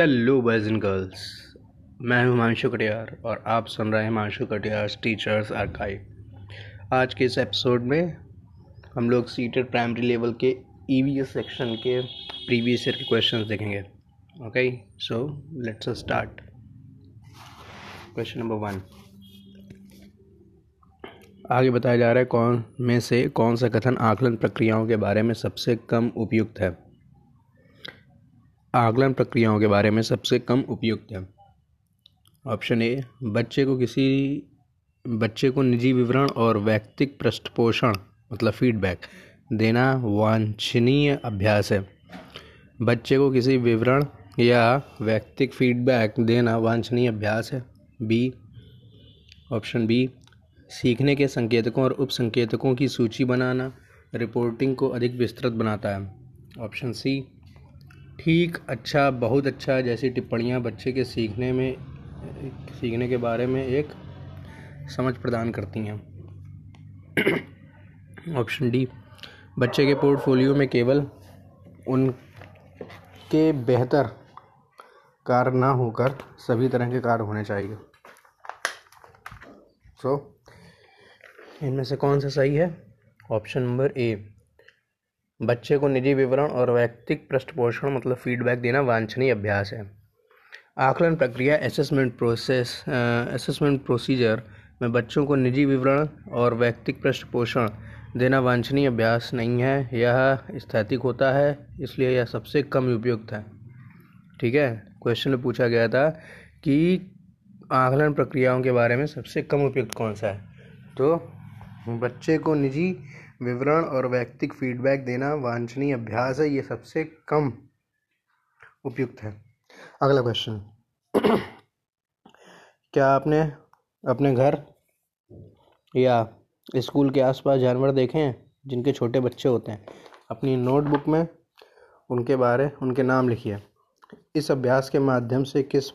Hello boys and girls मैं हूँ हिमांशु कटियार और आप सुन रहे हैं हिमांशु कटियार टीचर्स आर्काइव आज के इस एपिसोड में हम लोग सीटेड प्राइमरी लेवल के ईवीएस सेक्शन के प्रीवियस ईयर के क्वेश्चंस देखेंगे. Okay so let's start question number one आगे बताया जा रहा है कौन में से कौन सा कथन आकलन प्रक्रियाओं के बारे में सबसे कम उपयुक्त है? आकलन प्रक्रियाओं के बारे में सबसे कम उपयुक्त है। ऑप्शन ए, बच्चे को किसी, बच्चे को निजी विवरण और वैयक्तिक पृष्ठपोषण मतलब फीडबैक देना वांछनीय अभ्यास है। बच्चे को किसी विवरण या वैयक्तिक फीडबैक देना वांछनीय अभ्यास है। बी, ऑप्शन बी, सीखने के संकेतकों और उप संकेतकों की सूची बनाना रिपोर्टिंग को अधिक विस्तृत बनाता है। ऑप्शन सी ठीक अच्छा बहुत अच्छा जैसी टिप्पणियाँ बच्चे के सीखने में सीखने के बारे में एक समझ प्रदान करती हैं। ऑप्शन डी बच्चे के पोर्टफोलियो में केवल उनके बेहतर कार्य ना होकर सभी तरह के कार्य होने चाहिए। सो so, इनमें से कौन सा सही है? ऑप्शन नंबर ए बच्चे को निजी विवरण और वैयक्तिक पृष्ठपोषण मतलब फीडबैक देना वांछनीय अभ्यास है। आकलन प्रक्रिया असेसमेंट प्रोसेस असेसमेंट प्रोसीजर में बच्चों को निजी विवरण और वैयक्तिक पृष्ठपोषण देना वांछनीय अभ्यास नहीं है। यह स्थैतिक होता है, इसलिए यह सबसे कम उपयुक्त है। ठीक है? क्वेश्चन में पूछा गया था कि आकलन प्रक्रियाओं के बारे में सबसे कम उपयुक्त कौन सा है? तो बच्चे को निजी विवरण और वैयक्तिक फीडबैक देना वांछनीय अभ्यास है, ये सबसे कम उपयुक्त है। अगला क्वेश्चन क्या आपने अपने घर या स्कूल के आसपास जानवर देखे हैं, जिनके छोटे बच्चे होते हैं? अपनी नोटबुक में उनके बारे, उनके नाम लिखिए। इस अभ्यास के माध्यम से किस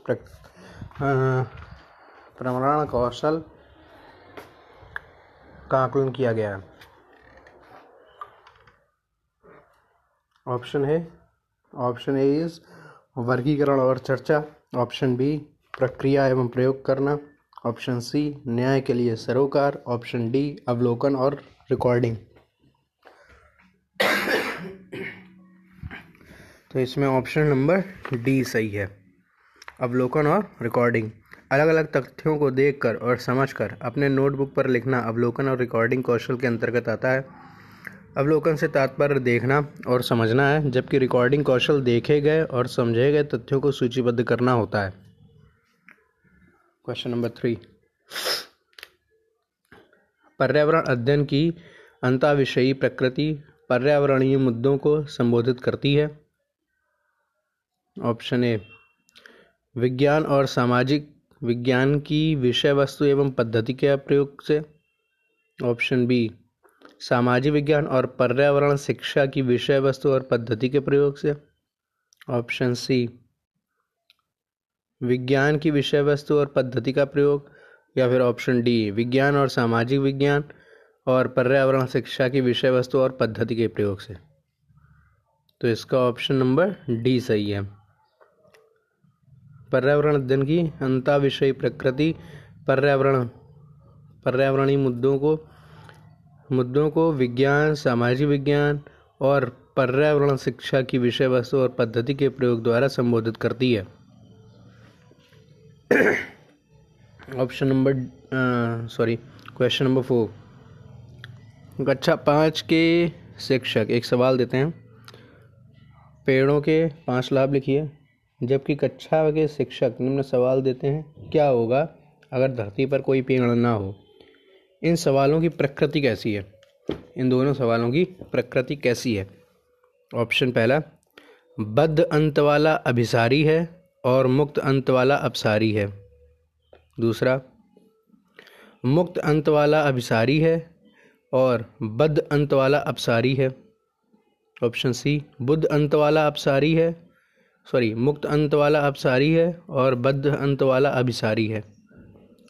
प्रमाण कौशल का आकलन किया गया है? ऑप्शन है। ऑप्शन ए इज़ वर्गीकरण और चर्चा। ऑप्शन बी, प्रक्रिया एवं प्रयोग करना। ऑप्शन सी, न्याय के लिए सरोकार। ऑप्शन डी, अवलोकन और रिकॉर्डिंग तो इसमें ऑप्शन नंबर डी सही है। अवलोकन और रिकॉर्डिंग अलग अलग तथ्यों को देखकर और समझकर अपने नोटबुक पर लिखना अवलोकन और रिकॉर्डिंग कौशल के अंतर्गत आता है। अवलोकन से तात्पर्य देखना और समझना है, जबकि रिकॉर्डिंग कौशल देखे गए और समझे गए तथ्यों को सूचीबद्ध करना होता है। क्वेश्चन नंबर थ्री पर्यावरण अध्ययन की अंताविषयी प्रकृति पर्यावरणीय मुद्दों को संबोधित करती है। ऑप्शन ए विज्ञान और सामाजिक विज्ञान की विषय वस्तु एवं पद्धति के प्रयोग से। ऑप्शन बी सामाजिक विज्ञान और पर्यावरण, शिक्षा की विषय वस्तु और पद्धति के प्रयोग से। ऑप्शन सी, विज्ञान की विषय वस्तु और पद्धति का प्रयोग, या फिर ऑप्शन डी, विज्ञान और सामाजिक विज्ञान और पर्यावरण, शिक्षा की विषय वस्तु और पद्धति के प्रयोग से। तो इसका ऑप्शन नंबर डी सही है। पर्यावरण अध्ययन की अंता विषय प्रकृति, पर्यावरण, पर्यावरणीय मुद्दों को मुद्दों को विज्ञान, सामाजिक विज्ञान और पर्यावरण शिक्षा की विषय वस्तु और पद्धति के प्रयोग द्वारा संबोधित करती है। Option number sorry question number four कक्षा पाँच के शिक्षक, एक सवाल देते हैं। पेड़ों के पाँच लाभ लिखिए। जबकि कक्षा के शिक्षक निम्न सवाल देते हैं, क्या होगा अगर धरती पर कोई पेड़ ना हो? इन सवालों की प्रकृति कैसी है? इन दोनों सवालों की प्रकृति कैसी है? ऑप्शन पहला, बद्ध अंत वाला अभिसारी है और मुक्त अंत वाला अपसारी है। दूसरा, मुक्त अंत वाला अभिसारी है और बद्ध अंत वाला अपसारी है। ऑप्शन सी, बुद्ध अंत वाला अपसारी है, सॉरी, मुक्त अंत वाला अपसारी है और बद्ध अंत वाला अभिसारी है।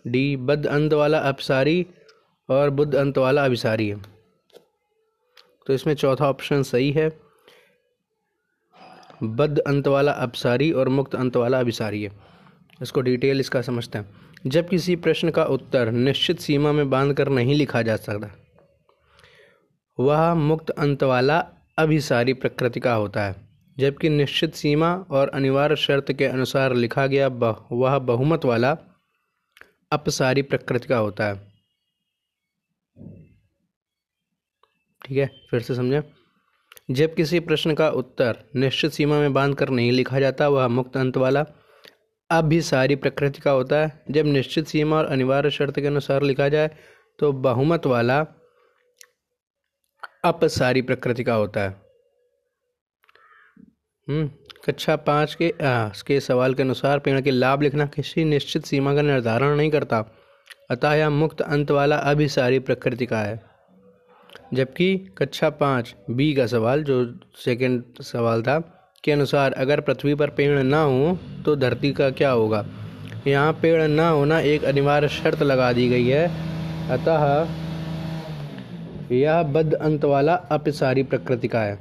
डी, बद्ध अंत वाला अपसारी और बुद्ध अंत वाला अभिसारी है। तो इसमें चौथा ऑप्शन सही है। बद्ध अंत वाला अपसारी और मुक्त अंत वाला अभिसारी है। इसको डिटेल इसका समझते हैं। जब किसी प्रश्न का उत्तर निश्चित सीमा में बाँध कर नहीं लिखा जा सकता, वह मुक्त अंत वाला अभिसारी प्रकृति का होता है। जबकि निश्चित सीमा और अनिवार्य शर्त के अनुसार लिखा गया वह बहुमत वाला अपसारी प्रकृति का होता है। ठीक है फिर से समझें। जब किसी प्रश्न का उत्तर निश्चित सीमा में बाँध कर नहीं लिखा जाता वह मुक्त अंत वाला अब भी अभिसारी प्रकृति का होता है। जब निश्चित सीमा और अनिवार्य शर्त के अनुसार लिखा जाए तो बहुमत वाला अपसारी प्रकृति का होता है। हम्म, कक्षा पाँच के आ, के सवाल के अनुसार पेड़ के लाभ लिखना किसी निश्चित सीमा का निर्धारण नहीं करता। अतः यह मुक्त अंत वाला अभिसारी प्रकृति का है। जबकि कक्षा पाँच बी का सवाल, जो सेकंड सवाल था, के अनुसार अगर पृथ्वी पर पेड़ ना हो तो धरती का क्या होगा? यहाँ पेड़ ना होना एक अनिवार्य शर्त लगा दी गई है। अतः यह बद अंत वाला अपसारी प्रकृति का है।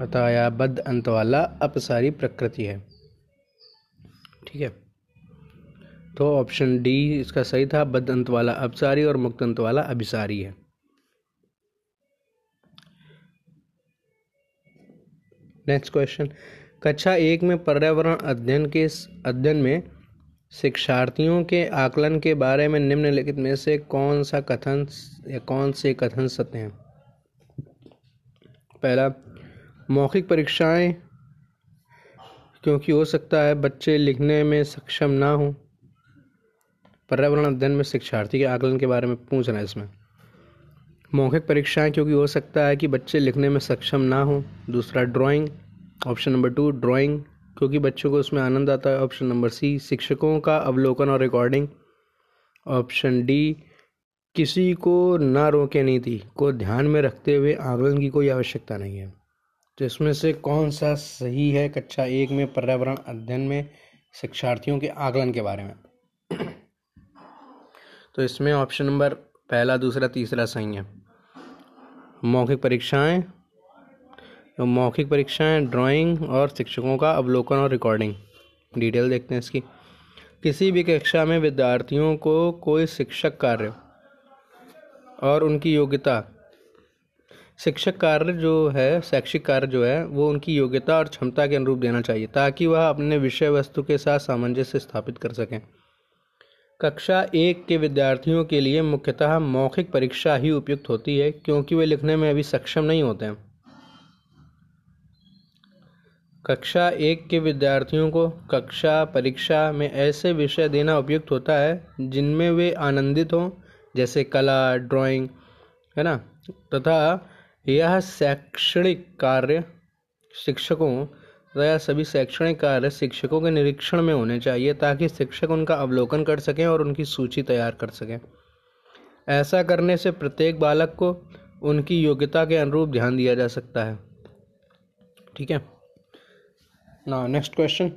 अतः यह बद्ध अंत वाला अपसारी प्रकृति है। ठीक है। तो ऑप्शन डी इसका सही था बद्ध अंत वाला अपसारी और मुक्त अंत वाला अभिसारी है। नेक्स्ट क्वेश्चन कक्षा एक में पर्यावरण अध्ययन के अध्ययन में शिक्षार्थियों के आकलन के बारे में निम्नलिखित में से कौन सा कथन या कौन से कथन सत्य हैं? पहला, मौखिक परीक्षाएँ, क्योंकि हो सकता है बच्चे लिखने में सक्षम ना हों। पर्यावरण अध्ययन में शिक्षार्थी के आकलन के बारे में पूछना है इसमें। मौखिक परीक्षाएँ क्योंकि हो सकता है कि बच्चे लिखने में सक्षम ना हों। दूसरा drawing option number two drawing क्योंकि बच्चों को उसमें आनंद आता है। ऑप्शन नंबर सी शिक्षकों का अवलोकन और रिकॉर्डिंग ऑप्शन डी किसी को ना रोके नीति को ध्यान में रखते हुए आकलन की कोई आवश्यकता नहीं है। तो इसमें से कौन सा सही है? कक्षा एक में पर्यावरण अध्ययन में शिक्षार्थियों के आकलन के बारे में। तो इसमें ऑप्शन नंबर पहला, दूसरा, तीसरा सही है। मौखिक परीक्षाएँ तो मौखिक परीक्षाएँ ड्राइंग और शिक्षकों का अवलोकन और रिकॉर्डिंग डिटेल देखते हैं इसकी। किसी भी कक्षा में विद्यार्थियों को कोई शिक्षक कार्य और उनकी योग्यता, शिक्षक कार्य जो है, शैक्षिक कार्य जो है, वो उनकी योग्यता और क्षमता के अनुरूप देना चाहिए, ताकि वह अपने विषय वस्तु के साथ सामंजस्य स्थापित कर सकें। कक्षा एक के विद्यार्थियों के लिए मुख्यतः मौखिक परीक्षा ही उपयुक्त होती है, क्योंकि वे लिखने में अभी सक्षम नहीं होते हैं। कक्षा एक के विद्यार्थियों को कक्षा परीक्षा में ऐसे विषय देना उपयुक्त होता है, जिनमें वे आनंदित हों, जैसे कला, ड्राइंग, है ना? तथा यह शैक्षणिक कार्य शिक्षकों तथा सभी शैक्षणिक कार्य शिक्षकों के निरीक्षण में होने चाहिए ताकि शिक्षक उनका अवलोकन कर सकें और उनकी सूची तैयार कर सकें। ऐसा करने से प्रत्येक बालक को उनकी योग्यता के अनुरूप ध्यान दिया जा सकता है। ठीक है? ना नेक्स्ट क्वेश्चन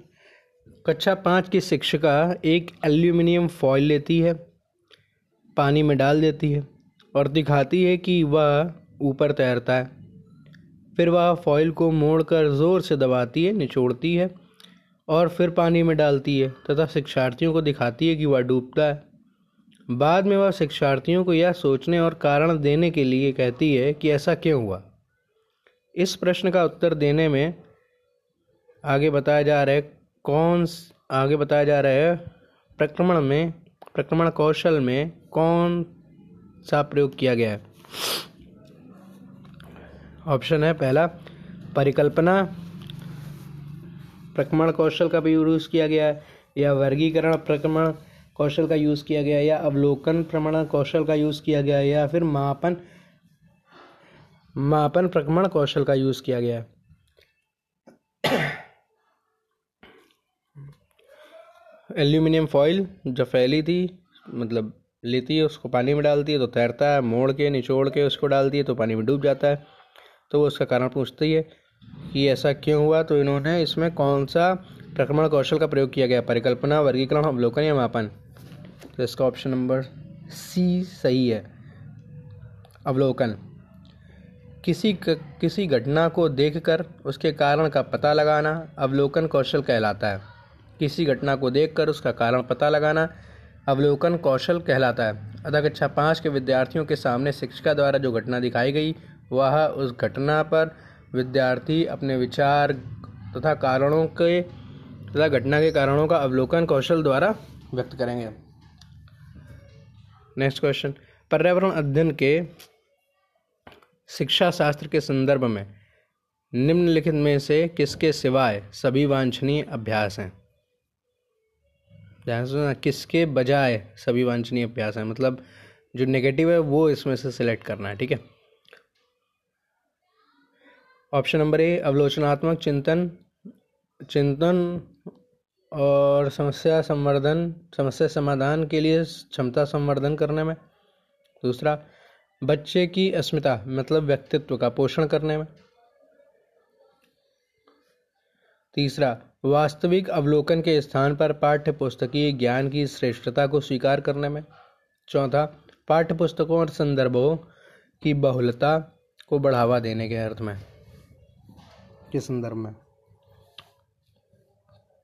कक्षा पाँच की शिक्षिका एक एल्यूमिनियम फॉइल लेती है, पानी में डाल देती है और दिखाती है कि वह ऊपर तैरता है। फिर वह फॉइल को मोड़कर ज़ोर से दबाती है, निचोड़ती है और फिर पानी में डालती है तथा शिक्षार्थियों को दिखाती है कि वह डूबता है। बाद में वह शिक्षार्थियों को यह सोचने और कारण देने के लिए कहती है कि ऐसा क्यों हुआ। इस प्रश्न का उत्तर देने में आगे बताया जा रहा है, कौन आगे बताया जा रहा है, प्रक्रमण में, प्रक्रमण कौशल में कौन सा प्रयोग किया गया है? ऑप्शन है, पहला, परिकल्पना प्रक्रमण कौशल का भी यूज़ किया गया है, या वर्गीकरण प्रक्रमण कौशल का यूज़ किया गया या अवलोकन प्रमाण कौशल का यूज़ किया गया या फिर मापन मापन प्रक्रमण कौशल का यूज़ किया गया एल्यूमिनियम फॉइल जो फैली थी मतलब लेती है, उसको पानी में डालती है तो तैरता है, मोड़ के, निचोड़ के उसको डालती है तो पानी में डूब जाता है। तो वो उसका कारण पूछती है कि ऐसा क्यों हुआ? तो इन्होंने इसमें कौन सा प्रक्रमण कौशल का प्रयोग किया गया? परिकल्पना वर्गीकरण अवलोकन या मापन? तो इसका ऑप्शन नंबर सी सही है। अवलोकन। किसी क, किसी घटना को देखकर उसके कारण का पता लगाना अवलोकन कौशल कहलाता है। किसी घटना को देखकर उसका कारण पता लगाना अवलोकन कौशल कहलाता है। अतः कक्षा पाँच के विद्यार्थियों के सामने शिक्षिका द्वारा जो घटना दिखाई गई वह उस घटना पर विद्यार्थी अपने विचार तथा कारणों के तथा घटना के कारणों का अवलोकन कौशल द्वारा व्यक्त करेंगे। नेक्स्ट क्वेश्चन पर्यावरण अध्ययन के शिक्षा शास्त्र के संदर्भ में निम्नलिखित में से किसके सिवाय सभी वांछनीय अभ्यास हैं? ध्यान सुना किसके बजाय सभी वांछनीय अभ्यास हैं? मतलब जो नेगेटिव है वो इसमें से सिलेक्ट करना है, ठीक है? ऑप्शन नंबर ए, अवलोचनात्मक चिंतन चिंतन और समस्या संवर्धन, समस्या समाधान के लिए क्षमता संवर्धन करने में। दूसरा, बच्चे की अस्मिता मतलब व्यक्तित्व का पोषण करने में। तीसरा, वास्तविक अवलोकन के स्थान पर पाठ्य पुस्तकीय ज्ञान की श्रेष्ठता को स्वीकार करने में। चौथा पाठ्य पुस्तकों और संदर्भों की बहुलता को बढ़ावा देने के अर्थ में। किस संदर्भ में।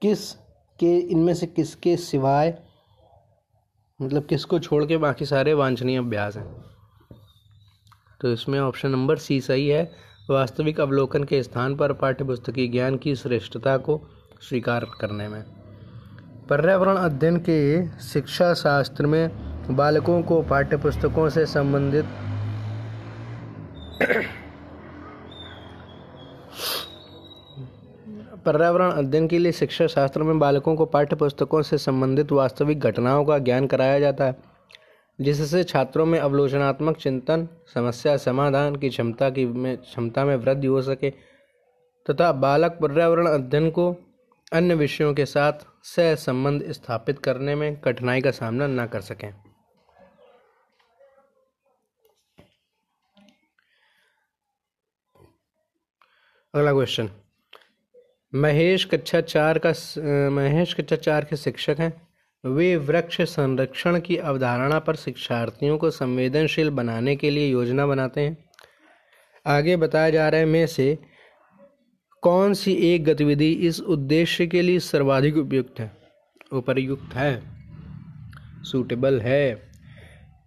किस के, इनमें से किसके सिवाय मतलब किसको छोड़ के बाकी सारे वांछनीय अभ्यास हैं? तो इसमें ऑप्शन नंबर सी सही है। वास्तविक अवलोकन के स्थान पर पाठ्यपुस्तकीय ज्ञान की श्रेष्ठता को स्वीकार करने में। पर्यावरण अध्ययन के शिक्षा शास्त्र में बालकों को पाठ्यपुस्तकों से संबंधित पर्यावरण अध्ययन के लिए शिक्षा शास्त्र में बालकों को पाठ्य पुस्तकों से संबंधित वास्तविक घटनाओं का ज्ञान कराया जाता है, जिससे छात्रों में अवलोचनात्मक चिंतन, समस्या समाधान की क्षमता की में, क्षमता में वृद्धि हो सके, तथा बालक पर्यावरण अध्ययन को अन्य विषयों के साथ सह संबंध स्थापित करने में कठिनाई का सामना न कर सकें। अगला क्वेश्चन महेश कक्षा चार का महेश कक्षा चार के शिक्षक हैं। वे वृक्ष संरक्षण की अवधारणा पर शिक्षार्थियों को संवेदनशील बनाने के लिए योजना बनाते हैं। आगे बताया जा रहा में से कौन सी एक गतिविधि इस उद्देश्य के लिए सर्वाधिक उपयुक्त है? उपरयुक्त है सूटेबल है।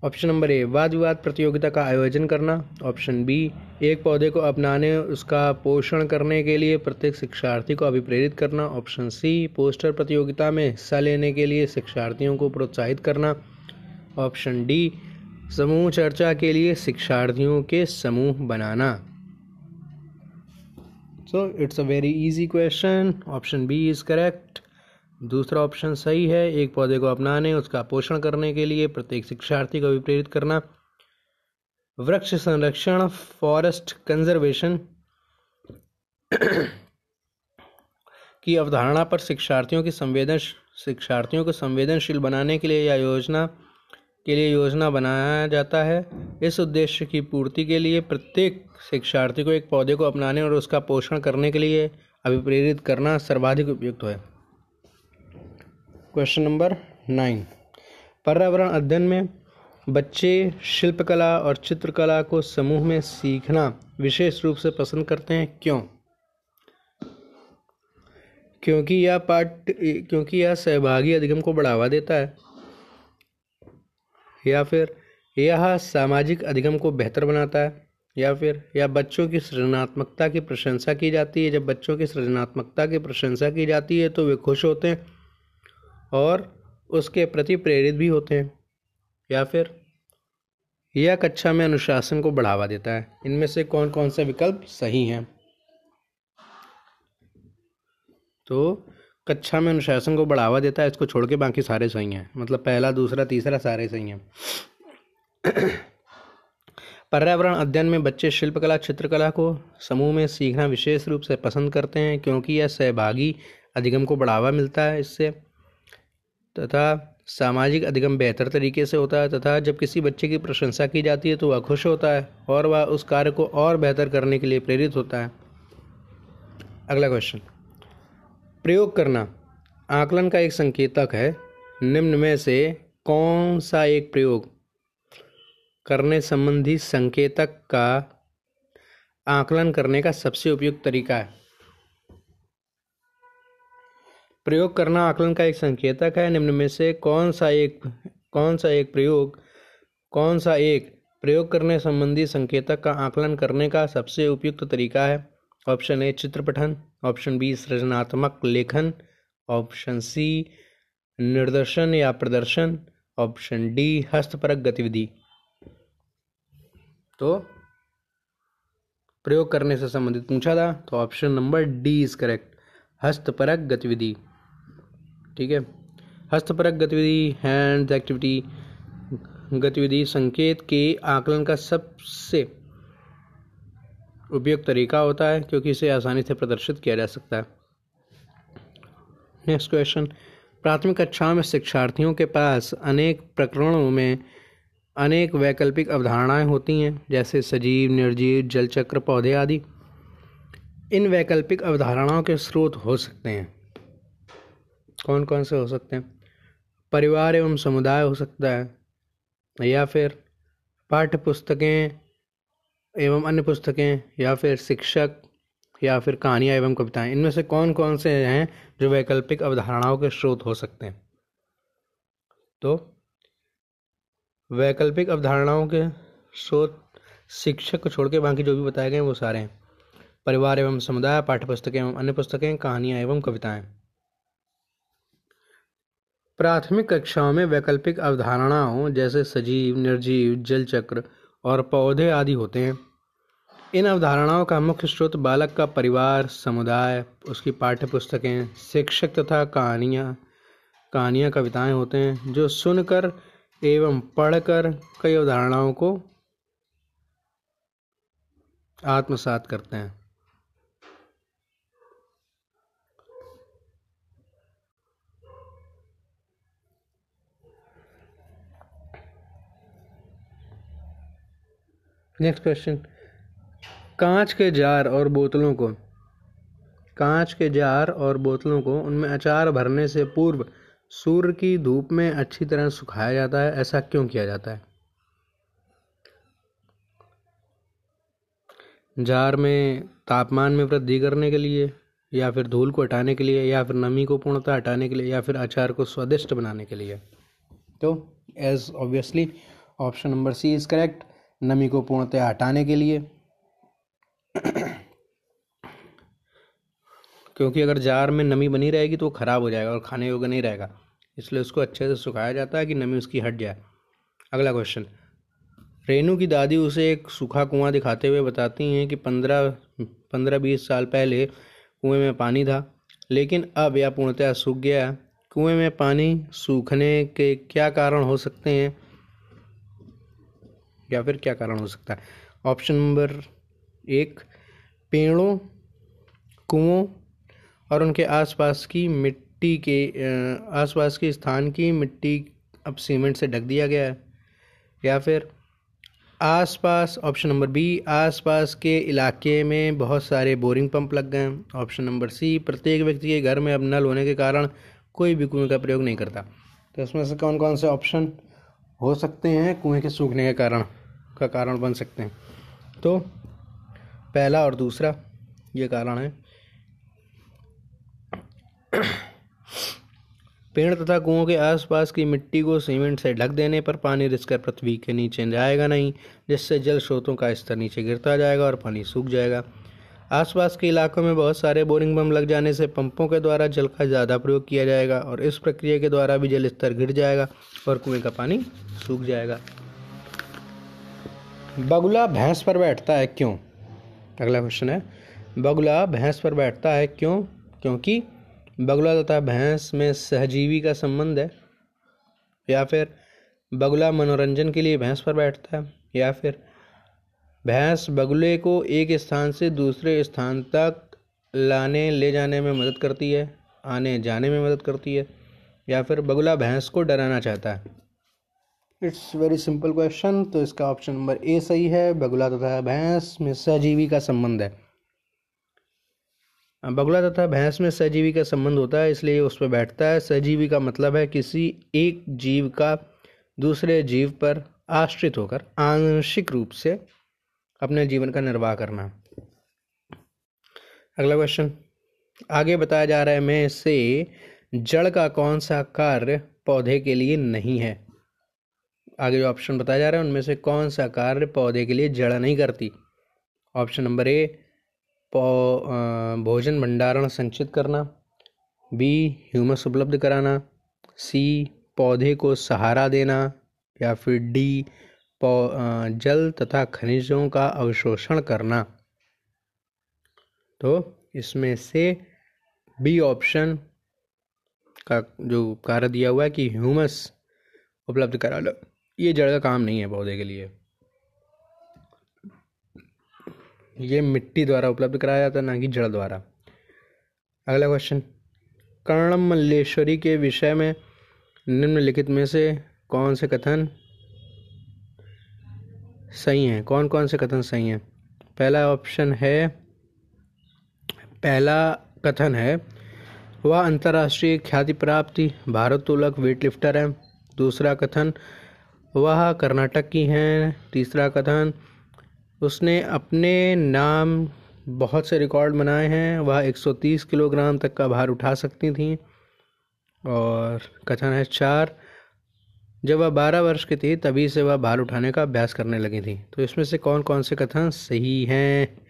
ऑप्शन नंबर ए वाद विवाद प्रतियोगिता का आयोजन करना। ऑप्शन बी, एक पौधे को अपनाने, उसका पोषण करने के लिए प्रत्येक शिक्षार्थी को अभिप्रेरित करना। ऑप्शन सी, पोस्टर प्रतियोगिता में हिस्सा लेने के लिए शिक्षार्थियों को प्रोत्साहित करना। ऑप्शन डी, समूह चर्चा के लिए शिक्षार्थियों के समूह बनाना। So it's a very easy question option B is correct दूसरा ऑप्शन सही है, एक पौधे को अपनाने, उसका पोषण करने के लिए प्रत्येक शिक्षार्थी को विप्रेरित करना। वृक्ष संरक्षण, फॉरेस्ट कंजर्वेशन की अवधारणा पर शिक्षार्थियों की संवेदन, शिक्षार्थियों को संवेदनशील बनाने के लिए या योजना के लिए योजना बनाया जाता है। इस उद्देश्य की पूर्ति के लिए प्रत्येक शिक्षार्थी को एक पौधे को अपनाने और उसका पोषण करने के लिए अभिप्रेरित करना सर्वाधिक उपयुक्त है। Question number nine. पर्यावरण अध्ययन में बच्चे शिल्पकला और चित्रकला को समूह में सीखना विशेष रूप से पसंद करते हैं। क्यों? क्योंकि यह पाठ, क्योंकि यह सहभागी अधिगम को बढ़ावा देता है। या फिर यह सामाजिक अधिगम को बेहतर बनाता है। या फिर यह बच्चों की सृजनात्मकता की प्रशंसा की जाती है। जब बच्चों की सृजनात्मकता की प्रशंसा की जाती है तो वे खुश होते हैं। और उसके प्रति प्रेरित भी होते हैं। या फिर यह कक्षा में अनुशासन को बढ़ावा देता है। इनमें से कौन कौन से विकल्प सही हैं? तो कक्षा में अनुशासन को बढ़ावा देता है, इसको छोड़ के बाकी सारे सही हैं। मतलब पहला, दूसरा, तीसरा सारे सही हैं। पर्यावरण अध्ययन में बच्चे शिल्पकला, चित्रकला को समूह में सीखना विशेष रूप से पसंद करते हैं, क्योंकि यह सहभागी अधिगम को बढ़ावा मिलता है इससे। तथा सामाजिक अधिगम बेहतर तरीके से होता है तथा जब किसी बच्चे की प्रशंसा की जाती है तो वह खुश होता है और वह उस कार्य को और बेहतर करने के लिए प्रेरित होता है। अगला क्वेश्चन प्रयोग करना आकलन का एक संकेतक है। निम्न में से कौन सा एक प्रयोग? करने संबंधी संकेतक का आकलन करने का सबसे उपयुक्त तरीका है। प्रयोग करना आकलन का एक संकेतक है। निम्न में से कौन सा एक, कौन सा एक प्रयोग, कौन सा एक प्रयोग करने संबंधी संकेतक का आकलन करने का सबसे उपयुक्त तरीका है? ऑप्शन ए चित्र पठन ऑप्शन बी, सृजनात्मक लेखन। ऑप्शन सी निर्दर्शन या प्रदर्शन। ऑप्शन डी, हस्तपरक गतिविधि। तो प्रयोग करने से संबंधित पूछा था तो option number D is correct. हस्तपरक गतिविधि। ठीक है? हस्तपरक गतिविधि हैंड एक्टिविटी गतिविधि, संकेत के आकलन का सबसे उपयुक्त तरीका होता है, क्योंकि इसे आसानी से प्रदर्शित किया जा सकता है। नेक्स्ट क्वेश्चन प्राथमिक कक्षाओं में शिक्षार्थियों के पास अनेक प्रकरणों में अनेक वैकल्पिक अवधारणाएँ होती हैं, जैसे सजीव, निर्जीव जलचक्र पौधे आदि। इन वैकल्पिक अवधारणाओं के स्रोत हो सकते हैं। कौन कौन से हो सकते हैं? परिवार एवं समुदाय हो सकता है, या फिर पाठ्य पुस्तकें एवं अन्य पुस्तकें, या फिर शिक्षक, या फिर कहानियाँ एवं कविताएँ। इनमें से कौन कौन से हैं जो वैकल्पिक अवधारणाओं के स्रोत हो सकते हैं? तो वैकल्पिक अवधारणाओं के स्रोत शिक्षक को छोड़ के बाकी जो भी बताए गए हैं वो सारे हैं। परिवार एवं समुदाय पाठ्य पुस्तकें एवं अन्य पुस्तकें, कहानियाँ एवं कविताएँ। प्राथमिक कक्षाओं में वैकल्पिक अवधारणाओं जैसे सजीव, निर्जीव, जल चक्र और पौधे आदि होते हैं। इन अवधारणाओं का मुख्य स्रोत बालक का परिवार, समुदाय, उसकी पाठ्य पुस्तकें शिक्षक तथा कहानियाँ कहानियाँ कविताएँ होते हैं, जो सुनकर एवं पढ़कर कई अवधारणाओं को आत्मसात करते हैं। नेक्स्ट क्वेश्चन कांच के जार और बोतलों को, कांच के जार और बोतलों को उनमें अचार भरने से पूर्व सूर्य की धूप में अच्छी तरह सुखाया जाता है, ऐसा क्यों किया जाता है? जार में तापमान में वृद्धि करने के लिए, या फिर धूल को हटाने के लिए, या फिर नमी को पूर्णतः हटाने के लिए, या फिर अचार को स्वादिष्ट बनाने के लिए? तो as obviously option number C is correct नमी को पूर्णतः हटाने के लिए। क्योंकि अगर जार में नमी बनी रहेगी तो वो ख़राब हो जाएगा और खाने योग्य नहीं रहेगा। इसलिए उसको अच्छे से सुखाया जाता है कि नमी उसकी हट जाए। अगला क्वेश्चन रेनू की दादी उसे एक सूखा कुआँ दिखाते हुए बताती हैं कि पंद्रह पंद्रह बीस साल पहले कुएँ में पानी था, लेकिन अब यह पूर्णतः सूख गया है। कुएँ में पानी सूखने के क्या कारण हो सकते हैं? या फिर क्या कारण हो सकता है? ऑप्शन नंबर एक, पेड़ों, कुओं और उनके आसपास की मिट्टी के आसपास के स्थान की मिट्टी अब सीमेंट से ढक दिया गया है। या फिर आसपास ऑप्शन नंबर बी आसपास के इलाके में बहुत सारे बोरिंग पंप लग गए हैं। ऑप्शन नंबर सी प्रत्येक व्यक्ति के घर में अब नल होने के कारण कोई भी कुएँ का प्रयोग नहीं करता। तो इसमें से कौन कौन से ऑप्शन हो सकते हैं कुएँ के सूखने के कारण? का कारण बन सकते हैं। तो पहला और दूसरा ये कारण है। पेड़ तथा कुओं के आसपास की मिट्टी को सीमेंट से ढक देने पर पानी रिसकर पृथ्वी के नीचे जाएगा नहीं, जिससे जल स्रोतों का स्तर नीचे गिरता जाएगा और पानी सूख जाएगा। आसपास के इलाकों में बहुत सारे बोरिंग पंप लग जाने से पंपों के द्वारा जल का ज़्यादा प्रयोग किया जाएगा और इस प्रक्रिया के द्वारा भी जल स्तर गिर जाएगा और कुएँ का पानी सूख जाएगा। बगुला भैंस पर बैठता है क्यों? अगला क्वेश्चन है, बगुला भैंस पर बैठता है क्यों? क्योंकि बगुला तथा भैंस में सहजीवी का संबंध है। या फिर बगुला मनोरंजन के लिए भैंस पर बैठता है, या फिर भैंस बगुले को एक स्थान से दूसरे स्थान तक लाने, ले जाने में मदद करती है, आने, जाने में मदद करती है, या फिर बगुला भैंस को डराना चाहता है। इट्स वेरी सिंपल क्वेश्चन तो इसका ऑप्शन नंबर ए सही है, बगुला तथा भैंस में सहजीवी का संबंध है। बगुला तथा भैंस में सहजीवी का संबंध होता है, इसलिए उस पर बैठता है। सहजीवी का मतलब है किसी एक जीव का दूसरे जीव पर आश्रित होकर आंशिक रूप से अपने जीवन का निर्वाह करना। अगला क्वेश्चन आगे बताया जा रहा है, में से जड़ का कौन सा कार्य पौधे के लिए नहीं है? आगे जो ऑप्शन बताया जा रहा है, उनमें से कौन सा कार्य पौधे के लिए जड़ नहीं करती? ऑप्शन नंबर ए भोजन भंडारण संचित करना। बी ह्यूमस उपलब्ध कराना। सी पौधे को सहारा देना। या फिर डी जल तथा खनिजों का अवशोषण करना। तो इसमें से बी ऑप्शन का जो कार्य दिया हुआ है कि ह्यूमस उपलब्ध करा लो। ये जड़ का काम नहीं है पौधे के लिए। ये मिट्टी द्वारा उपलब्ध कराया जाता है, ना कि जड़ द्वारा। अगला क्वेश्चन कर्णम मल्लेश्वरी के विषय में निम्नलिखित में से कौन से कथन सही हैं? कौन कौन से कथन सही हैं? पहला ऑप्शन है, पहला कथन है, वह अंतर्राष्ट्रीय ख्याति प्राप्ति प्राप्त भारोत्तोलक वेटलिफ्टर है। दूसरा कथन वह कर्नाटक की हैं, तीसरा कथन। उसने अपने नाम बहुत से रिकॉर्ड बनाए हैं। वह 130 किलोग्राम तक का भार उठा सकती थी। और कथन है चार, जब वह बारह वर्ष की थी, तभी से वह भार उठाने का अभ्यास करने लगी थी। तो इसमें से कौन कौन से कथन सही हैं?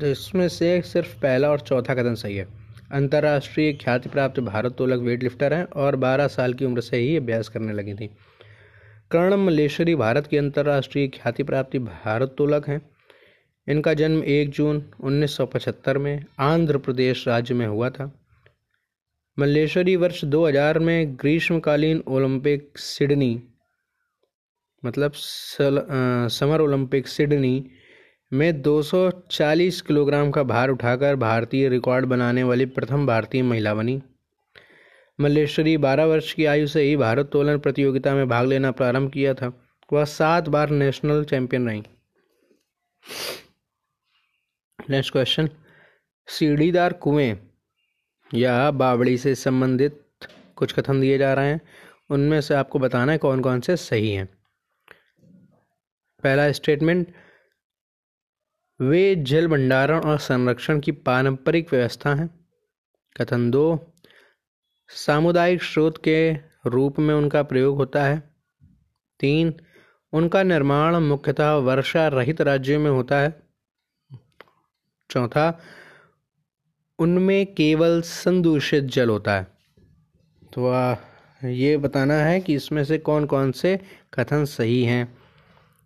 तो इसमें से सिर्फ़ पहला और चौथा कथन सही है। अंतर्राष्ट्रीय ख्याति प्राप्त भारोत्तोलक वेट लिफ्टर हैं और 12 साल की उम्र से ही अभ्यास करने लगी थी। कर्णम मलेश्वरी भारत की अंतर्राष्ट्रीय ख्याति प्राप्ति भारोत्तोलक हैं। इनका जन्म 1 जून 1975 में आंध्र प्रदेश राज्य में हुआ था। मल्लेश्वरी वर्ष 2000 में ग्रीष्मकालीन ओलंपिक सिडनी मतलब सल, आ, समर ओलंपिक सिडनी में 240 किलोग्राम का भार उठाकर भारतीय रिकॉर्ड बनाने वाली प्रथम भारतीय महिला बनी। मल्लेश्वरी 12 वर्ष की आयु से ही भारत भारोत्तोलन प्रतियोगिता में भाग लेना प्रारंभ किया था। वह सात बार नेशनल चैंपियन रही। Next question. सीढ़ीदार कुएँ या बावड़ी से संबंधित कुछ कथन दिए जा रहे हैं। उनमें से आपको बताना है कौन कौन से सही हैं। पहला स्टेटमेंट वे जल भंडारण और संरक्षण की पारंपरिक व्यवस्था हैं। कथन दो सामुदायिक स्रोत के रूप में उनका प्रयोग होता है। तीन उनका निर्माण मुख्यतः वर्षा रहित राज्यों में होता है। चौथा उनमें केवल संदूषित जल होता है। तो आ, ये बताना है कि इसमें से कौन कौन से कथन सही हैं।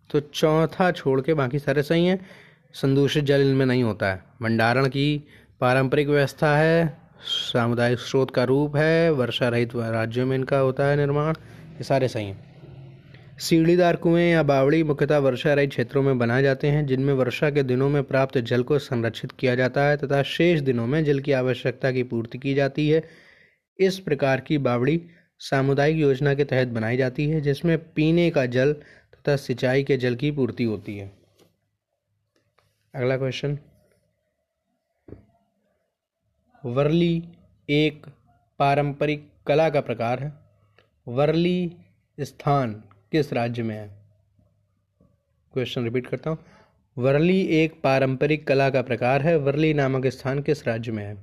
तो चौथा छोड़ के बाकी सारे सही हैं। संदूषित जल इनमें नहीं होता है। भंडारण की पारंपरिक व्यवस्था है, सामुदायिक स्रोत का रूप है, वर्षा रहित राज्यों में इनका होता है निर्माण। ये सारे सही हैं। सीढ़ीदार कुएँ या बावड़ी मुख्यतः वर्षा रहित क्षेत्रों में बनाए जाते हैं, जिनमें वर्षा के दिनों में प्राप्त जल को संरक्षित किया जाता है तथा शेष दिनों में जल की आवश्यकता की पूर्ति की जाती है। इस प्रकार की बावड़ी सामुदायिक योजना के तहत बनाई जाती है, जिसमें पीने का जल तथा सिंचाई के जल की पूर्ति होती है। अगला क्वेश्चन वर्ली एक पारंपरिक कला का प्रकार है। वर्ली स्थान किस राज्य में है? क्वेश्चन रिपीट करता हूँ. वर्ली एक पारंपरिक कला का प्रकार है। वर्ली नामक स्थान किस राज्य में है?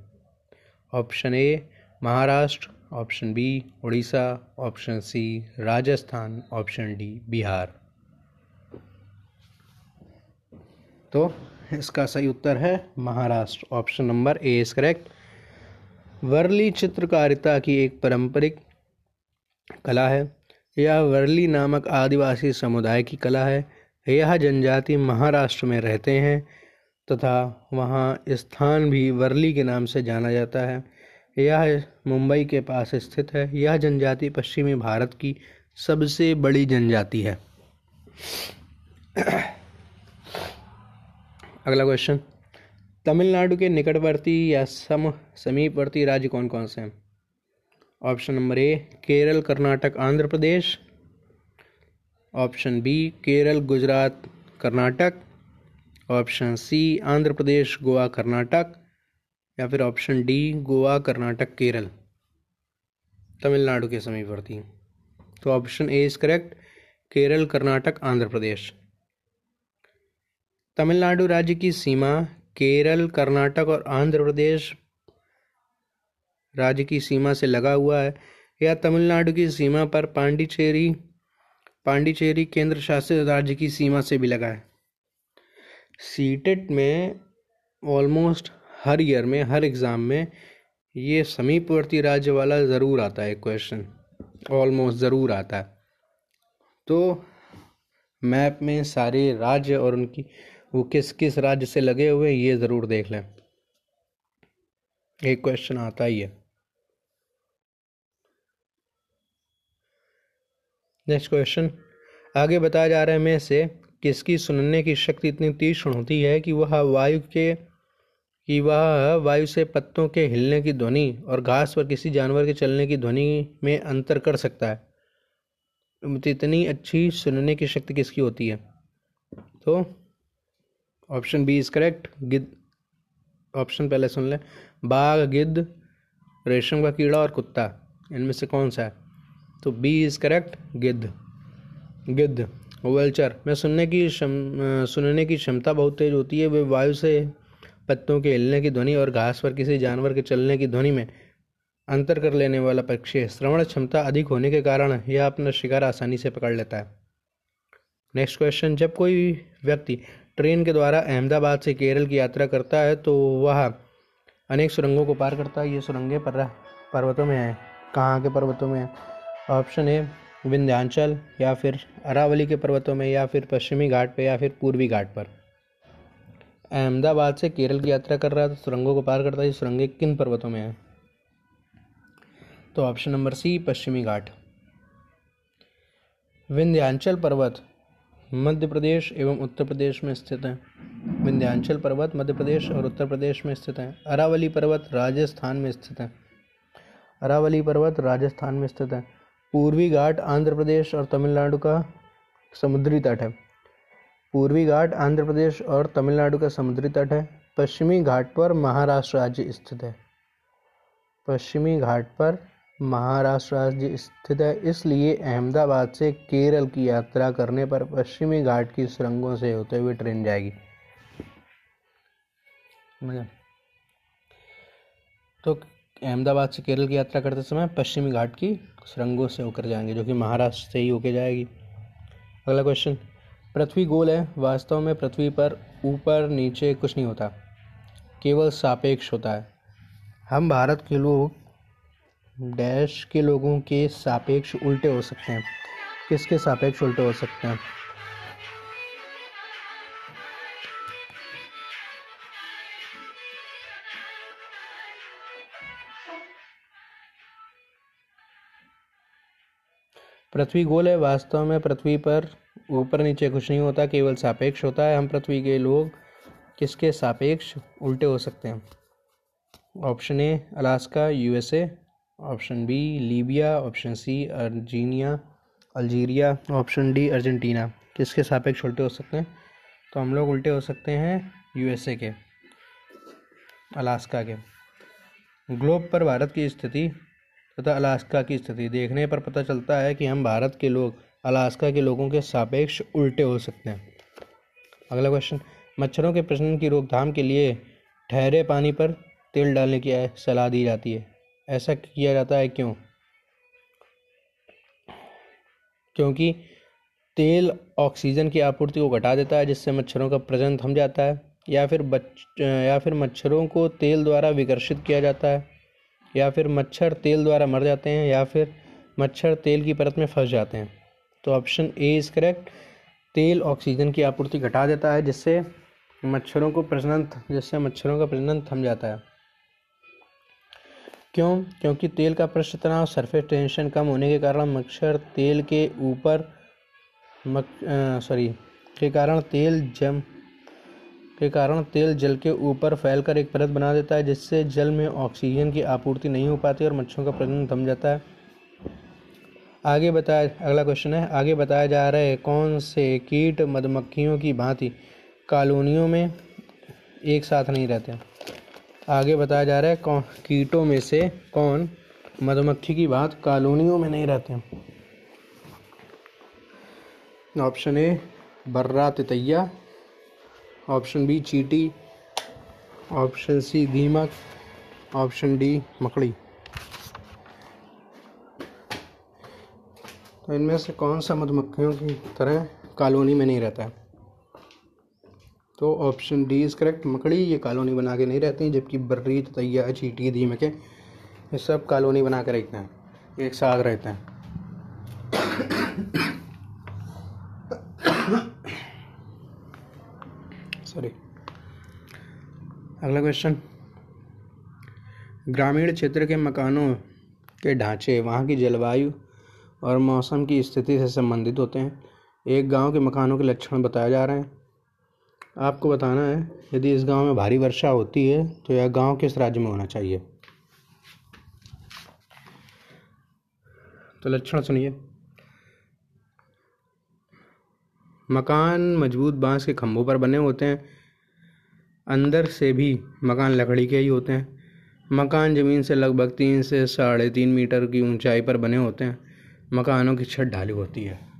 Option A Maharashtra. Option B Orissa. Option C Rajasthan. Option D Bihar. तो इसका सही उत्तर है Maharashtra. Option number A is correct Warli चित्रकारिता की एक पारंपरिक कला है। यह वर्ली नामक आदिवासी समुदाय की कला है। यह जनजाति महाराष्ट्र में रहते हैं तथा वहाँ स्थान भी वर्ली के नाम से जाना जाता है। यह मुंबई के पास स्थित है। यह जनजाति पश्चिमी भारत की सबसे बड़ी जनजाति है। अगला क्वेश्चन तमिलनाडु के निकटवर्ती या सम, समीपवर्ती राज्य कौन कौन से हैं? Option number A Kerala, Karnataka, Andhra Pradesh. Option B Kerala, Gujarat, Karnataka. Option C Andhra Pradesh, Goa, Karnataka. या फिर ऑप्शन डी गोवा, कर्नाटक, केरल. तमिलनाडु के समीपवर्ती. तो option A is correct Kerala, Karnataka, Andhra Pradesh. Tamil Nadu राज्य की सीमा केरल, कर्नाटक और आंध्र प्रदेश राज्य की सीमा से लगा हुआ है। या तमिलनाडु की सीमा पर पांडिचेरी पांडिचेरी केंद्र शासित राज्य की सीमा से भी लगा है। सीटेट में ऑलमोस्ट हर ईयर में, हर एग्ज़ाम में ये समीपवर्ती राज्य वाला ज़रूर आता है क्वेश्चन ऑलमोस्ट ज़रूर आता है। तो मैप में सारे राज्य और उनकी वो किस किस राज्य से लगे हुए हैं, ये ज़रूर देख लें। एक क्वेश्चन आता ही है। नेक्स्ट क्वेश्चन आगे बताया जा रहा है में से किसकी सुनने की शक्ति इतनी तीक्ष्ण होती है कि वह वायु के, कि वह वायु से पत्तों के हिलने की ध्वनि और घास पर किसी जानवर के चलने की ध्वनि में अंतर कर सकता है? तो इतनी अच्छी सुनने की शक्ति किसकी होती है? तो ऑप्शन बी इज़ करेक्ट गिद्ध ऑप्शन पहले सुन लें। बाघ गिद्ध रेशम का कीड़ा और कुत्ता इनमें से कौन सा है? तो बी इज़ करेक्ट गिद्ध। गिद्ध वेल्चर में सुनने की शम, सुनने की क्षमता बहुत तेज होती है वे वायु से पत्तों के हिलने की ध्वनि और घास पर किसी जानवर के चलने की ध्वनि में अंतर कर लेने वाला पक्षी है। श्रवण क्षमता अधिक होने के कारण यह अपना शिकार आसानी से पकड़ लेता है। नेक्स्ट क्वेश्चन जब कोई व्यक्ति ट्रेन के द्वारा अहमदाबाद से केरल की यात्रा करता है तो वह अनेक सुरंगों को पार करता है। ये सुरंगें पर पर्वतों में हैं। कहाँ के पर्वतों में? ऑप्शन ए, विंध्याचल, या फिर अरावली के पर्वतों में, या फिर पश्चिमी घाट पर या फिर पूर्वी घाट पर। अहमदाबाद से केरल की यात्रा कर रहा था सुरंगों को पार करता है। ये सुरंगें किन पर्वतों में है? तो ऑप्शन नंबर सी, पश्चिमी घाट। विंध्यांचल पर्वत मध्य प्रदेश एवं उत्तर प्रदेश में स्थित है। विंध्यांचल पर्वत मध्य प्रदेश और उत्तर प्रदेश में स्थित है। अरावली पर्वत राजस्थान में स्थित है। अरावली पर्वत राजस्थान में स्थित है। पूर्वी घाट आंध्र प्रदेश और तमिलनाडु का समुद्री तट है। पूर्वी घाट आंध्र प्रदेश और तमिलनाडु का समुद्री तट है। पश्चिमी घाट पर महाराष्ट्र राज्य स्थित है। पश्चिमी घाट पर महाराष्ट्र राज्य स्थित है। इसलिए अहमदाबाद से केरल की यात्रा करने पर पश्चिमी घाट की सुरंगों से होते हुए ट्रेन जाएगी। तो अहमदाबाद से केरल की यात्रा करते समय पश्चिमी घाट की सुरंगों से होकर जाएँगे, जो कि महाराष्ट्र से ही होकर जाएगी। अगला क्वेश्चन पृथ्वी गोल है। वास्तव में पृथ्वी पर ऊपर नीचे कुछ नहीं होता। केवल सापेक्ष होता है। हम भारत के लोग डैश के लोगों के सापेक्ष उल्टे हो सकते हैं। किसके सापेक्ष उल्टे हो सकते हैं? पृथ्वी गोल है, वास्तव में पृथ्वी पर ऊपर नीचे कुछ नहीं होता, केवल सापेक्ष होता है। हम पृथ्वी के लोग किसके सापेक्ष उल्टे हो सकते हैं? Option A, Alaska, USA option B, Libya, option C, अर्जीनिया, Algeria, option D, Argentina. किसके सापेक्ष उल्टे हो सकते हैं? तो हम लोग उल्टे हो सकते हैं यूएसए के, अलास्का के। ग्लोब पर भारत की स्थिति तथा अलास्का की स्थिति। देखने पर पता चलता है कि हम भारत के लोग, अलास्का के लोगों के सापेक्ष उल्टे हो सकते हैं। अगला क्वेश्चन मच्छरों के प्रजनन की रोकथाम के लिए ठहरे पानी पर तेल डालने की सलाह दी जाती है। ऐसा किया जाता है क्यों? क्योंकि तेल ऑक्सीजन की आपूर्ति को घटा देता है, जिससे मच्छरों का प्रजनन थम जाता है, या फिर बच, या फिर मच्छरों को तेल द्वारा विकर्षित किया जाता है, या फिर मच्छर तेल द्वारा मर जाते हैं, या फिर मच्छर तेल की परत में फंस जाते हैं। तो ऑप्शन ए इज़ करेक्ट। तेल ऑक्सीजन की आपूर्ति घटा देता है, जिससे मच्छरों को प्रजनन, जिससे मच्छरों का प्रजनन थम जाता है। क्यों? क्योंकि तेल का पृष्ठ तनाव सरफेस टेंशन कम होने के कारण मच्छर तेल के ऊपर सॉरी के कारण तेल जम, के कारण तेल जल के ऊपर फैलकर एक परत बना देता है, जिससे जल में ऑक्सीजन की आपूर्ति नहीं हो पाती और मच्छरों का प्रजनन थम जाता है। आगे बताया, अगला क्वेश्चन है। आगे बताया जा रहा है, कौन से कीट मधुमक्खियों की भांति कॉलोनियों में एक साथ नहीं रहते? आगे बताया जा रहा है कौन कीटों में से कौन मधुमक्खी की बात कॉलोनियों में नहीं रहते ऑप्शन ए, बर्रा तितैया, ऑप्शन बी, चीटी, ऑप्शन सी दीमक ऑप्शन डी, मकड़ी। तो इनमें से कौन सा मधुमक्खियों की तरह कॉलोनी में नहीं रहता है? तो ऑप्शन डी इज़ करेक्ट मकड़ी ये कॉलोनी बना के नहीं रहती, जबकि बर्री तैया चीटी दीमके ये सब कॉलोनी बना के रहते हैं। एक साथ रहते हैं। सॉरी अगला क्वेश्चन ग्रामीण क्षेत्र के मकानों के ढांचे, वहाँ की जलवायु और मौसम की स्थिति से संबंधित होते हैं। एक गाँव के मकानों के लक्षण बताए जा रहे हैं। आपको बताना है, यदि इस गाँव में भारी वर्षा होती है तो यह गाँव किस राज्य में होना चाहिए? तो लक्षण सुनिए। मकान मज़बूत बाँस के खंभों पर बने होते हैं। अंदर से भी मकान लकड़ी के ही होते हैं। मकान ज़मीन से लगभग तीन से साढ़े तीन मीटर की ऊंचाई पर बने होते हैं। मकानों की छत ढाली होती है।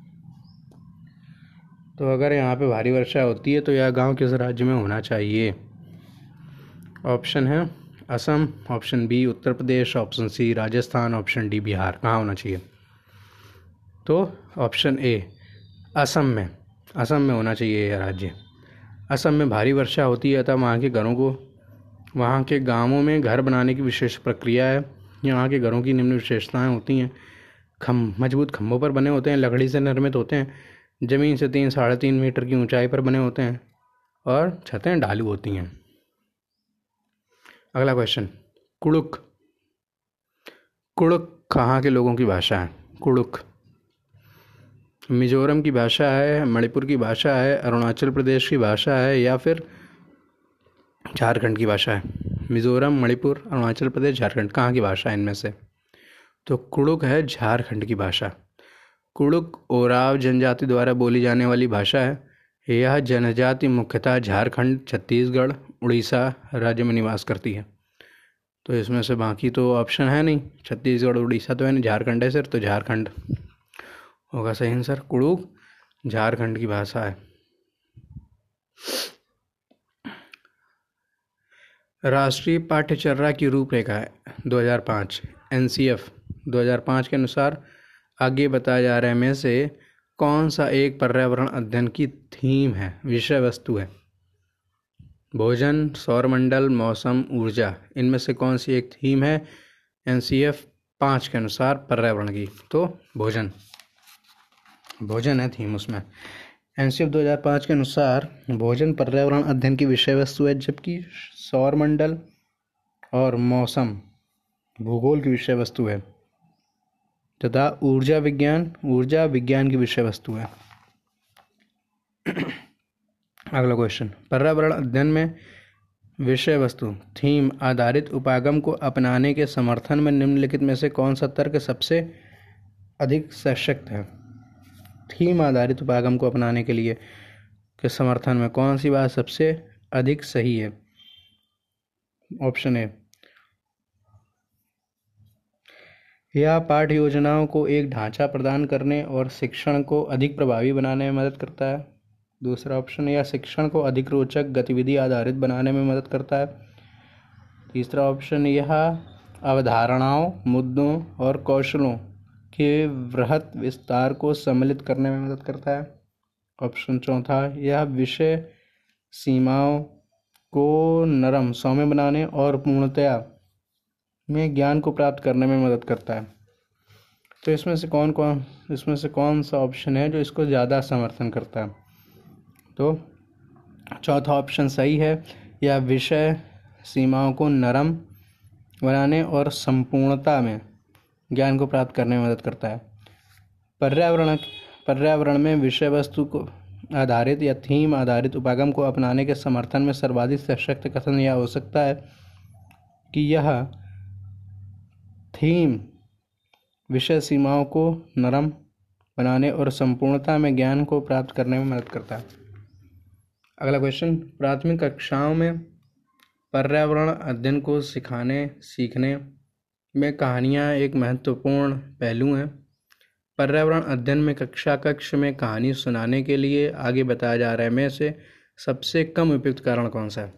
तो अगर यहाँ पे भारी वर्षा होती है तो यह गाँव किस राज्य में होना चाहिए। ऑप्शन है Assam, option B Uttar Pradesh, option C Rajasthan, option D Bihar. कहाँ होना चाहिए? तो ऑप्शन ए, असम में। असम में होना चाहिए यह राज्य। असम में भारी वर्षा होती है तब वहाँ के घरों को, वहाँ के गाँवों में घर बनाने की विशेष प्रक्रिया है। यहाँ के घरों की निम्न विशेषताएँ होती हैं। खम, मज़बूत खम्भों पर बने होते हैं, लकड़ी से निर्मित होते हैं। ज़मीन से तीन, साढ़े तीन मीटर की ऊंचाई पर बने होते हैं और छतें ढालू होती हैं। अगला क्वेश्चन कुड़ुक कुड़ुक कहाँ के लोगों की भाषा है? कुड़ुक मिजोरम की भाषा है, मणिपुर की भाषा है, अरुणाचल प्रदेश की भाषा है या फिर झारखंड की भाषा है? मिज़ोरम, मणिपुर, अरुणाचल प्रदेश, झारखंड, कहाँ की भाषा है इनमें से? तो कुड़ुक है झारखंड की भाषा। कुड़ुक ओराव जनजाति द्वारा बोली जाने वाली भाषा है। यह जनजाति मुख्यतः झारखंड, छत्तीसगढ़, उड़ीसा राज्य में निवास करती है। तो इसमें से बाकी तो ऑप्शन है नहीं। छत्तीसगढ़, उड़ीसा तो है नहीं, झारखंड है सर तो झारखंड। होगा सही सर कुड़ुक झारखंड की भाषा है। राष्ट्रीय पाठ्यचर्या की रूपरेखा है 2005 एनसीएफ 2005 के अनुसार आगे बताया जा रहा में से कौन सा एक पर्यावरण अध्ययन की थीम है, विषय वस्तु है। भोजन, सौरमंडल, मौसम, ऊर्जा, इनमें से कौन सी एक थीम है? एन सी एफ़ पाँच के अनुसार पर्यावरण की तो भोजन। भोजन है थीम उसमें। एन सी एफ़ दो हज़ार पाँच के अनुसार भोजन पर्यावरण अध्ययन की विषय वस्तु है, जबकि सौरमंडल और मौसम भूगोल की विषय वस्तु है। तथा ऊर्जा विज्ञान ऊर्जा विज्ञान की विषय वस्तु है। अगला क्वेश्चन पर्यावरण अध्ययन में विषय वस्तु, थीम, आधारित उपागम को अपनाने के समर्थन में निम्नलिखित में से कौन सा तर्क सबसे अधिक सशक्त है? थीम, आधारित उपागम को अपनाने के लिए के समर्थन में कौन सी बात सबसे अधिक सही है? ऑप्शन ए यह पाठ योजनाओं को एक ढांचा प्रदान करने और शिक्षण को अधिक प्रभावी बनाने में मदद करता है। दूसरा ऑप्शन यह शिक्षण को अधिक रोचक गतिविधि आधारित बनाने में मदद करता है। तीसरा ऑप्शन यह अवधारणाओं, मुद्दों और कौशलों के वृहत विस्तार को सम्मिलित करने में मदद करता है। ऑप्शन चौथा, यह विषय सीमाओं को नरम, सौम्य बनाने और पूर्णतया में ज्ञान को प्राप्त करने में मदद करता है। तो इसमें से कौन कौन, इसमें से कौन सा ऑप्शन है जो इसको ज़्यादा समर्थन करता है? तो चौथा ऑप्शन सही है, यह विषय सीमाओं को नरम बनाने और संपूर्णता में ज्ञान को प्राप्त करने में मदद करता है। पर्यावरण पर्यावरण में विषय वस्तु को आधारित या थीम आधारित उपागम को अपनाने के समर्थन में सर्वाधिक सशक्त कथन यह हो सकता है कि यह थीम विषय सीमाओं को नरम बनाने और संपूर्णता में ज्ञान को प्राप्त करने में मदद करता है। अगला क्वेश्चन प्राथमिक कक्षाओं में पर्यावरण अध्ययन को सिखाने, सीखने में कहानियाँ एक महत्वपूर्ण पहलू हैं। पर्यावरण अध्ययन में कक्षा कक्ष में कहानी सुनाने के लिए आगे बताया जा रहा है, में से सबसे कम उपयुक्त कारण कौन सा है?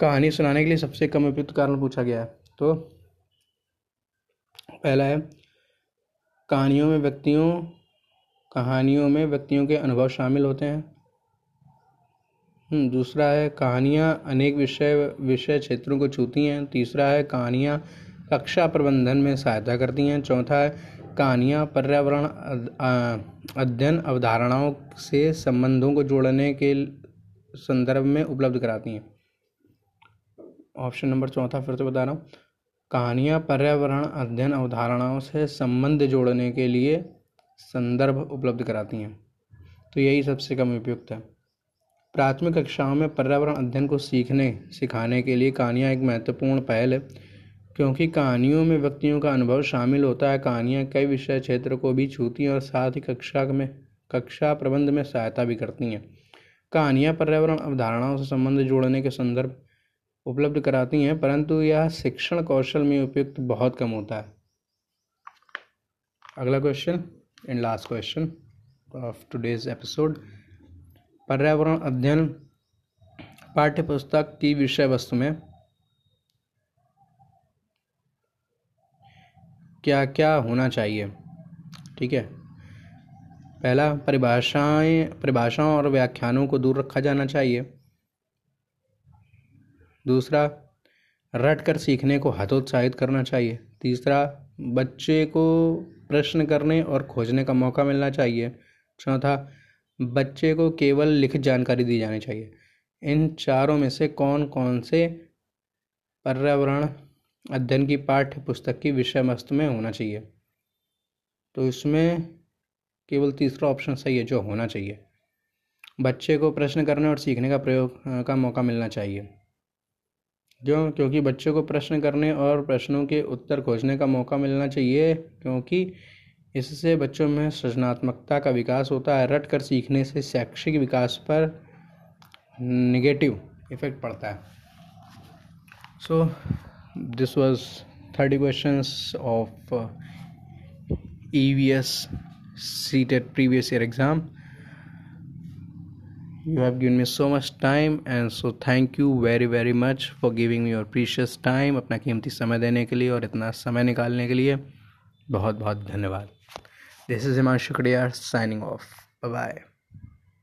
कहानी सुनाने के लिए सबसे कम उपयुक्त कारण पूछा गया है। तो पहला है कहानियों में व्यक्तियों कहानियों में व्यक्तियों के अनुभव शामिल होते हैं। हम्म, दूसरा है कहानियाँ अनेक विषय विषय क्षेत्रों को छूती हैं। तीसरा है कहानियाँ कक्षा प्रबंधन में सहायता करती हैं। चौथा है कहानियाँ पर्यावरण अध्ययन अवधारणाओं से संबंधों को जोड़ने के संदर्भ में उपलब्ध कराती हैं। ऑप्शन नंबर चौथा फिर से बता रहा हूँ। कहानियाँ, पर्यावरण अध्ययन, अवधारणाओं से संबंध जोड़ने के लिए संदर्भ उपलब्ध कराती हैं। तो यही सबसे कम उपयुक्त है। प्राथमिक कक्षाओं में पर्यावरण अध्ययन को सीखने, सिखाने के लिए कहानियाँ एक महत्वपूर्ण पहल है, क्योंकि कहानियों में व्यक्तियों का अनुभव शामिल होता है। कहानियाँ कई विषय क्षेत्र को भी छूती हैं और साथ ही कक्षा में, कक्षा प्रबंध में सहायता भी करती हैं। कहानियाँ पर्यावरण अवधारणाओं से संबंध जोड़ने के संदर्भ उपलब्ध कराती हैं, परंतु यह शिक्षण कौशल में उपयुक्त बहुत कम होता है। अगला question and last question of today's episode पर्यावरण अध्ययन पाठ्य पुस्तक की विषय वस्तु में क्या क्या होना चाहिए? ठीक है। पहला, परिभाषाएँ, परिभाषाओं और व्याख्यानों को दूर रखा जाना चाहिए। दूसरा रट कर सीखने को हतोत्साहित करना चाहिए। तीसरा, बच्चे को प्रश्न करने और खोजने का मौका मिलना चाहिए। चौथा, बच्चे को केवल लिखित जानकारी दी जानी चाहिए। इन चारों में से कौन कौन से पर्यावरण अध्ययन की पाठ्य पुस्तक की विषय वस्तु में होना चाहिए? तो इसमें केवल तीसरा ऑप्शन सही है जो होना चाहिए। बच्चे को प्रश्न करने और सीखने का प्रयोग का मौका मिलना चाहिए। क्यों? क्योंकि बच्चों को प्रश्न करने और प्रश्नों के उत्तर खोजने का मौका मिलना चाहिए, क्योंकि इससे बच्चों में सृजनात्मकता का विकास होता है। रट कर सीखने से शैक्षिक विकास पर निगेटिव इफ़ेक्ट पड़ता है। So this was thirty questions of E V S CTET previous year exam you have given me so much time and so thank you very very much for giving me your precious time अपना कीमती समय देने के लिए और इतना समय निकालने के लिए बहुत बहुत धन्यवाद this is Himanshu Kadiyar signing off bye